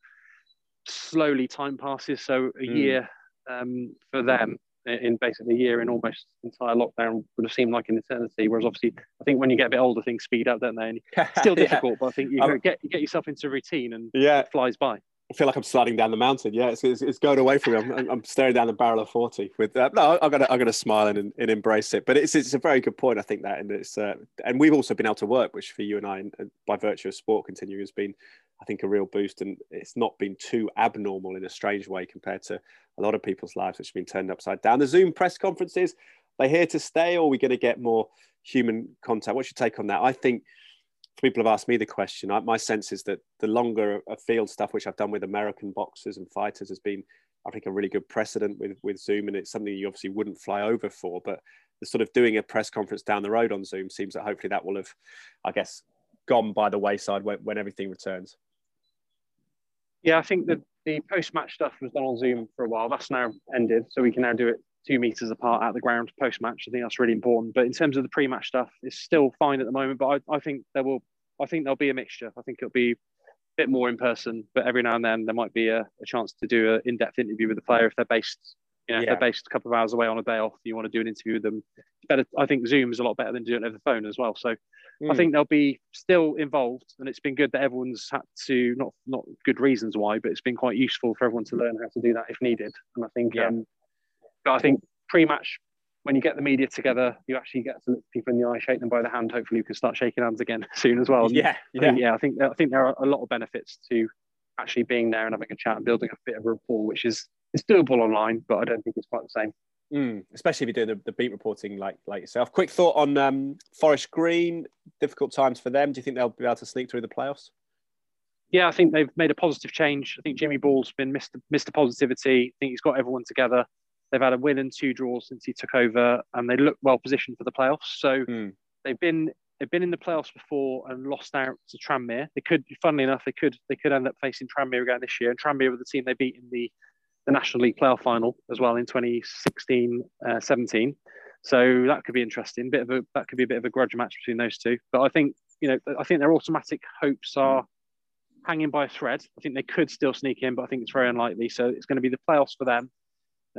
slowly time passes. So a mm. year um, for them in basically a year in almost entire lockdown would have seemed like an eternity. Whereas obviously, I think when you get a bit older, things speed up, don't they? And still difficult, yeah. but I think you get you get yourself into routine and yeah. it flies by. I feel like I'm sliding down the mountain. Yeah, it's, it's, it's going away from me. I'm, I'm, staring down the barrel of forty. With uh, no, I'm gonna I'm gonna smile and, and embrace it. But it's it's a very good point. I think that, and it's uh, and we've also been able to work, which for you and I, by virtue of sport continuing, has been, I think, a real boost. And it's not been too abnormal in a strange way compared to a lot of people's lives, which have been turned upside down. The Zoom press conferences, are they here to stay, or are we going to get more human contact? What's your take on that? I think people have asked me the question. I, my sense is that the longer a field stuff, which I've done with American boxers and fighters, has been, I think, a really good precedent with with Zoom, and it's something you obviously wouldn't fly over for. But the sort of doing a press conference down the road on Zoom seems that hopefully that will have, I guess, gone by the wayside when, when everything returns. Yeah, I think that the post match stuff was done on Zoom for a while. That's now ended, so we can now do it two meters apart at the ground post match. I think that's really important. But in terms of the pre match stuff, it's still fine at the moment. But I, I think there will I think there'll be a mixture. I think it'll be a bit more in person, but every now and then there might be a, a chance to do an in-depth interview with the player if they're based, you know, yeah. if they're based a couple of hours away on a day off. You want to do an interview with them. Better. I think Zoom is a lot better than doing it over the phone as well. So mm. I think they'll be still involved, and it's been good that everyone's had to not not good reasons why, but it's been quite useful for everyone to learn how to do that if needed. And I think, yeah. um, but I think pre-match when you get the media together, you actually get to look people in the eye, shake them by the hand. Hopefully, you can start shaking hands again soon as well. Yeah, yeah, I think, yeah. I think I think there are a lot of benefits to actually being there and having a chat and building a bit of rapport, which is it's doable online, but I don't think it's quite the same. Mm, especially if you're doing the, the, beat reporting like like yourself. Quick thought on um, Forest Green. Difficult times for them. Do you think they'll be able to sneak through the playoffs? Yeah, I think they've made a positive change. I think Jimmy Ball's been Mr. Mr. Positivity. I think he's got everyone together. They've had a win and two draws since he took over, and they look well positioned for the playoffs. So mm. they've been they've been in the playoffs before and lost out to Tranmere. They could, funnily enough, they could they could end up facing Tranmere again this year. And Tranmere were the team they beat in the the National League playoff final as well in 2016 uh, 17. So that could be interesting. Bit of a that could be a bit of a grudge match between those two. But I think you know I think their automatic hopes are hanging by a thread. I think they could still sneak in, but I think it's very unlikely. So it's going to be the playoffs for them.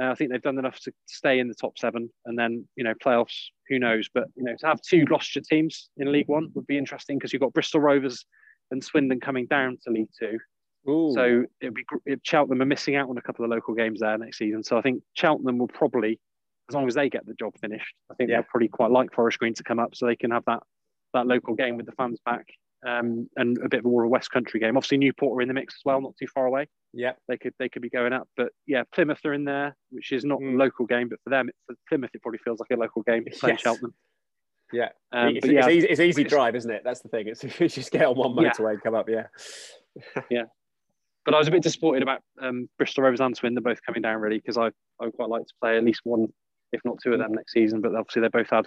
Uh, I think they've done enough to stay in the top seven, and then you know playoffs. Who knows? But you know to have two Gloucestershire teams in League One would be interesting because you've got Bristol Rovers and Swindon coming down to League Two. Ooh. So it'd be it, Cheltenham are missing out on a couple of local games there next season. So I think Cheltenham will probably, as long as they get the job finished, I think yeah. they'll probably quite like Forest Green to come up so they can have that that local game with the fans back um, and a bit more of a West Country game. Obviously, Newport are in the mix as well, not too far away. Yeah, they could they could be going up, but yeah, Plymouth are in there, which is not mm. a local game, but for them, for Plymouth, it probably feels like a local game. Playing yes. Cheltenham. Yeah, um, it's, yeah, it's, easy, it's easy drive, isn't it? That's the thing. It's you just get on one motorway yeah. and come up. Yeah, yeah. But I was a bit disappointed about um, Bristol Rovers and Swindon both coming down really because I I would quite like to play at least one, if not two of them next season. But obviously they both had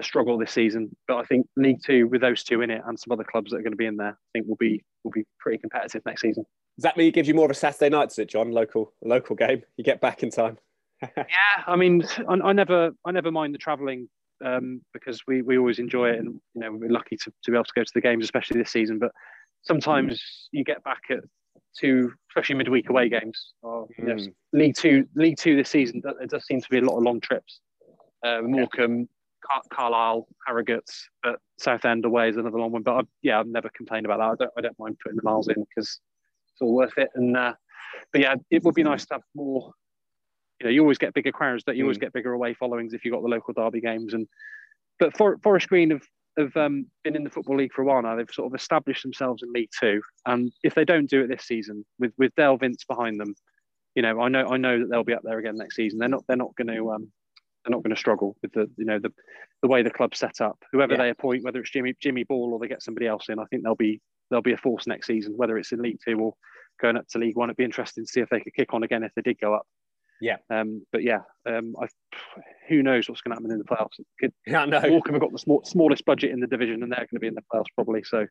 a struggle this season. But I think League Two with those two in it and some other clubs that are going to be in there, I think will be will be pretty competitive next season. Does that mean it gives you more of a Saturday night, does it, John? Local local game. You get back in time. yeah, I mean, I, I, never I never mind the travelling um, because we, we always enjoy it, and you know we're lucky to, to be able to go to the games, especially this season. But sometimes you get back at two, especially midweek away games. Or, you know, mm. League Two, League Two this season, it does seem to be a lot of long trips. Uh, Morecambe, Car- Carlisle, Harrogate, but Southend away is another long one. But I, yeah, I've never complained about that. I don't, I don't mind putting the miles in because it's all worth it. And uh, but yeah, it would be nice to have more. You know, you always get bigger crowds, that you mm. always get bigger away followings if you've got the local derby games. And but For, Forest Green have have um, been in the football league for a while now. They've sort of established themselves in League Two, and if they don't do it this season, with with Dale Vince behind them, you know, I know I know that they'll be up there again next season. They're not they're not going to um, they're not going to struggle with the you know the the way the club's set up. Whoever yeah. they appoint, whether it's Jimmy Jimmy Ball or they get somebody else in, I think they'll be they'll be a force next season. Whether it's in League Two or going up to League One, it'd be interesting to see if they could kick on again if they did go up. Yeah. Um, but yeah, um, I, who knows what's going to happen in the playoffs? Could, yeah, no. Morecambe have got the small, smallest budget in the division, and they're going to be in the playoffs probably. So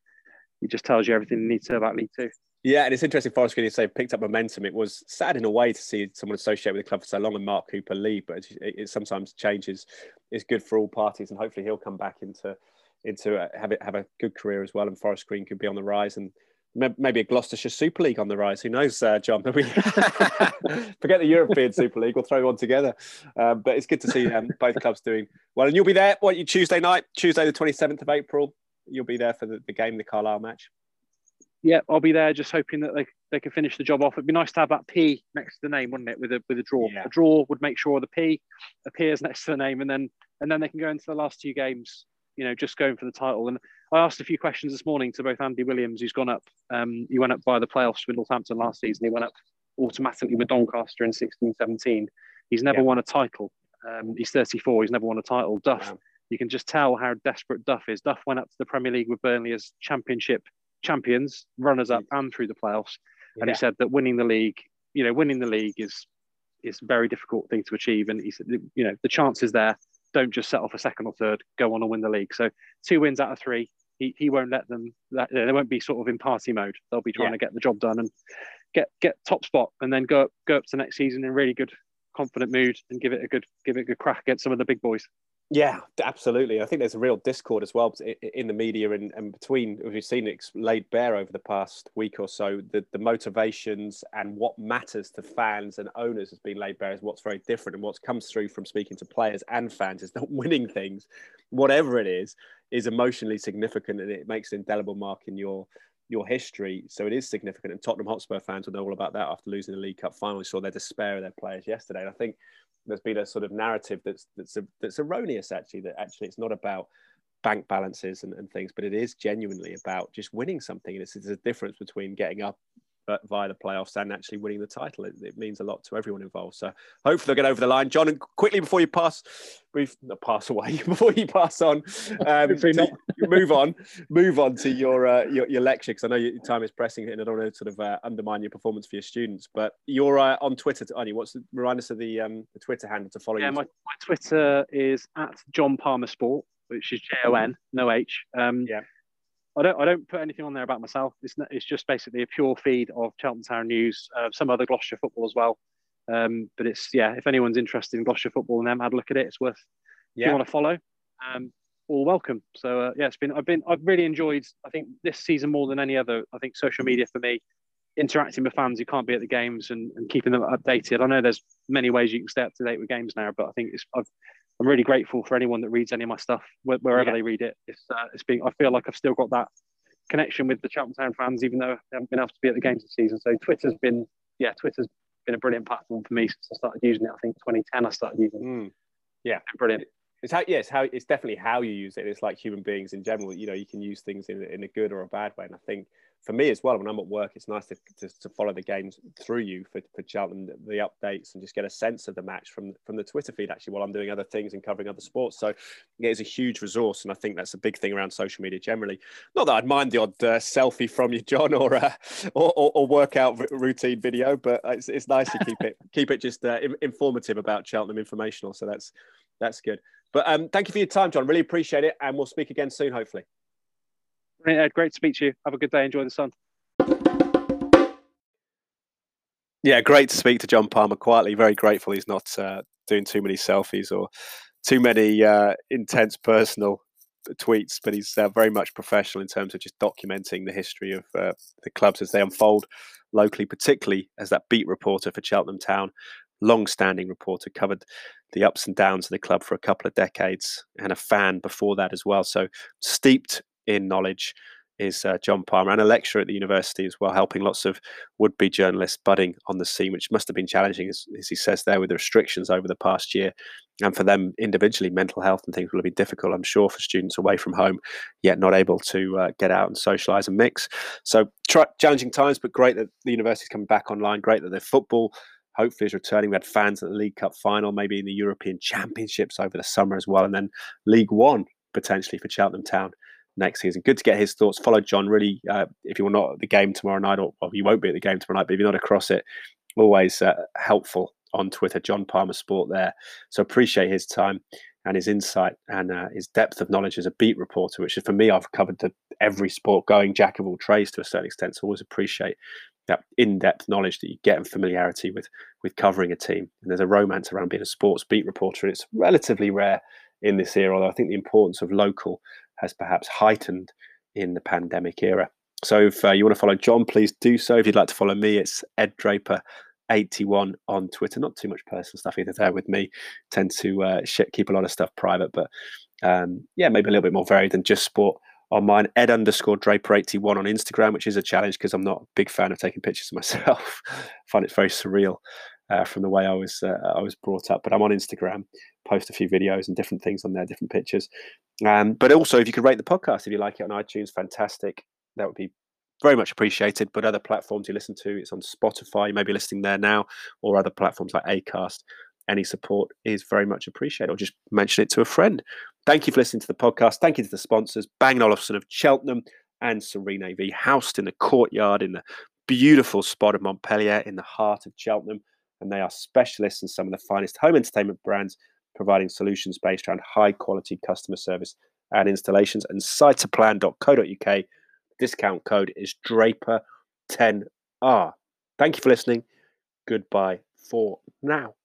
it just tells you everything you need to know about League Two. Yeah, and it's interesting. Forest Green, say, picked up momentum. It was sad in a way to see someone associated with the club for so long and Mark Cooper leave, but it, it sometimes changes is good for all parties, and hopefully he'll come back into into a, have it have a good career as well. And Forest Green could be on the rise, and maybe a Gloucestershire Super League on the rise. Who knows, uh, John? Forget the European Super League. We'll throw one together. Um, but it's good to see um, both clubs doing well. And you'll be there. What you Tuesday night, Tuesday the twenty seventh of April. You'll be there for the, the game, the Carlisle match. Yeah, I'll be there. Just hoping that they, they can finish the job off. It'd be nice to have that P next to the name, wouldn't it? With a with a draw. Yeah. A draw would make sure the P appears next to the name, and then and then they can go into the last two games. You know, just going for the title. And I asked a few questions this morning to both Andy Williams, who's gone up. Um, he went up by the playoffs with Northampton last season. He went up automatically with Doncaster in 16 17. He's never yeah. won a title. Um, he's 34. He's never won a title. Duff, wow. you can just tell how desperate Duff is. Duff went up to the Premier League with Burnley as championship champions, runners up, and through the playoffs. Yeah. And he said that winning the league, you know, winning the league is is a very difficult thing to achieve. And he said, you know, the chances there. Don't just set off a second or third. Go on and win the league. So two wins out of three he, he won't let them. They won't be sort of in party mode. They'll be trying yeah. to get the job done and get get top spot, and then go up go up to next season in really good, confident mood and give it a good give it a good crack against some of the big boys. Yeah, absolutely. I think there's a real discord as well in the media and, and between, we've seen it laid bare over the past week or so, the, the motivations and what matters to fans and owners has been laid bare is what's very different and what's comes through from speaking to players and fans is that winning things, whatever it is, is emotionally significant and it makes an indelible mark in your your history. So it is significant. And Tottenham Hotspur fans will know all about that after losing the League Cup final. We saw their despair of their players yesterday. And I think there's been a sort of narrative that's that's a, that's erroneous actually that actually it's not about bank balances and, and things, but it is genuinely about just winning something. And it's, it's a difference between getting up via the playoffs and actually winning the title. It, it, means a lot to everyone involved. So hopefully they'll get over the line. John, and quickly before you pass, brief, not pass away, before you pass on, um, to, move on, move on to your uh, your, your, lecture because I know your time is pressing and I don't want to sort of uh, undermine your performance for your students. But you're uh, on Twitter, aren't you? What's the, remind us of the um, the Twitter handle to follow yeah, you? my, my Twitter is at John Palmer Sport, which is J O N, no H. Um, yeah. I don't I don't put anything on there about myself. It's not, it's just basically a pure feed of Cheltenham Town news, uh, some other Gloucestershire football as well. Um, but it's yeah, if anyone's interested in Gloucestershire football and them had a look at it, it's worth. Yeah. If you want to follow, um, all welcome. So uh, yeah, it's been I've been I've really enjoyed. I think this season more than any other. I think social media for me, interacting with fans who can't be at the games and, and keeping them updated. I know there's many ways you can stay up to date with games now, but I think it's I've I'm really grateful for anyone that reads any of my stuff wherever yeah. they read it. It's uh, it's been I feel like I've still got that connection with the Cheltenham Town fans, even though I haven't been able to be at the games this season. So Twitter's been yeah, Twitter's been a brilliant platform for me since I started using it. I think 2010 I started using. Mm. Yeah, brilliant. It's how yeah, it's how it's definitely how you use it. It's like human beings in general. You know, you can use things in in a good or a bad way, and I think for me as well, when I'm at work, it's nice to, to, to follow the games through you for, for Cheltenham, the, the, updates, and just get a sense of the match from from the Twitter feed actually while I'm doing other things and covering other sports. So yeah, it's a huge resource, and I think that's a big thing around social media generally. Not that I'd mind the odd uh, selfie from you, John, or, uh, or, or, or workout r- routine video, but it's, it's nice to keep it keep it just uh, informative about Cheltenham, informational. So that's that's good. But um, thank you for your time, John. Really appreciate it, and we'll speak again soon, hopefully. Ed, great to speak to you. Have a good day. Enjoy the sun. Yeah, great to speak to John Palmer quietly. Very grateful he's not uh, doing too many selfies or too many uh, intense personal tweets, but he's uh, very much professional in terms of just documenting the history of uh, the clubs as they unfold locally, particularly as that beat reporter for Cheltenham Town, long-standing reporter, covered the ups and downs of the club for a couple of decades, and a fan before that as well. So steeped in knowledge is uh, John Palmer and a lecturer at the university as well, helping lots of would be journalists budding on the scene, which must have been challenging, as, as, he says there, with the restrictions over the past year. And for them individually, mental health and things will be difficult, I'm sure, for students away from home, yet not able to uh, get out and socialise and mix. So challenging times, but great that the university's coming back online, great that the football hopefully is returning. We had fans at the League Cup final, maybe in the European Championships over the summer as well, and then League One potentially for Cheltenham Town next season. Good to get his thoughts. Follow John really uh, if you're not at the game tomorrow night, or well, you won't be at the game tomorrow night, but if you're not across it, always uh, helpful on Twitter. John Palmer Sport there. So appreciate his time and his insight and uh, his depth of knowledge as a beat reporter, which for me, I've covered the, every sport going jack of all trades to a certain extent. So always appreciate that in-depth knowledge that you get and familiarity with with covering a team. And there's a romance around being a sports beat reporter, and it's relatively rare in this era. Although I think the importance of local has perhaps heightened in the pandemic era. So if uh, you want to follow John, please do so. If you'd like to follow me, it's Ed Draper. 81 on Twitter. Not too much personal stuff either there with me. Tend to uh, keep a lot of stuff private, but um, yeah, maybe a little bit more varied than just sport on mine. Ed underscore Draper81 on Instagram, which is a challenge because I'm not a big fan of taking pictures of myself. I find it very surreal uh, from the way I was uh, I was brought up. But I'm on Instagram, post a few videos and different things on there, different pictures. Um, but also, if you could rate the podcast, if you like it on iTunes, fantastic. That would be very much appreciated. But other platforms you listen to, it's on Spotify, you may be listening there now, or other platforms like Acast. Any support is very much appreciated, or just mention it to a friend. Thank you for listening to the podcast. Thank you to the sponsors, Bang Olufsen of Cheltenham and Serena V, housed in the courtyard in the beautiful spot of Montpellier in the heart of Cheltenham. And they are specialists in some of the finest home entertainment brands, providing solutions based around high quality customer service and installations. And siteplan.co.uk discount code is Draper10R. Thank you for listening. Goodbye for now.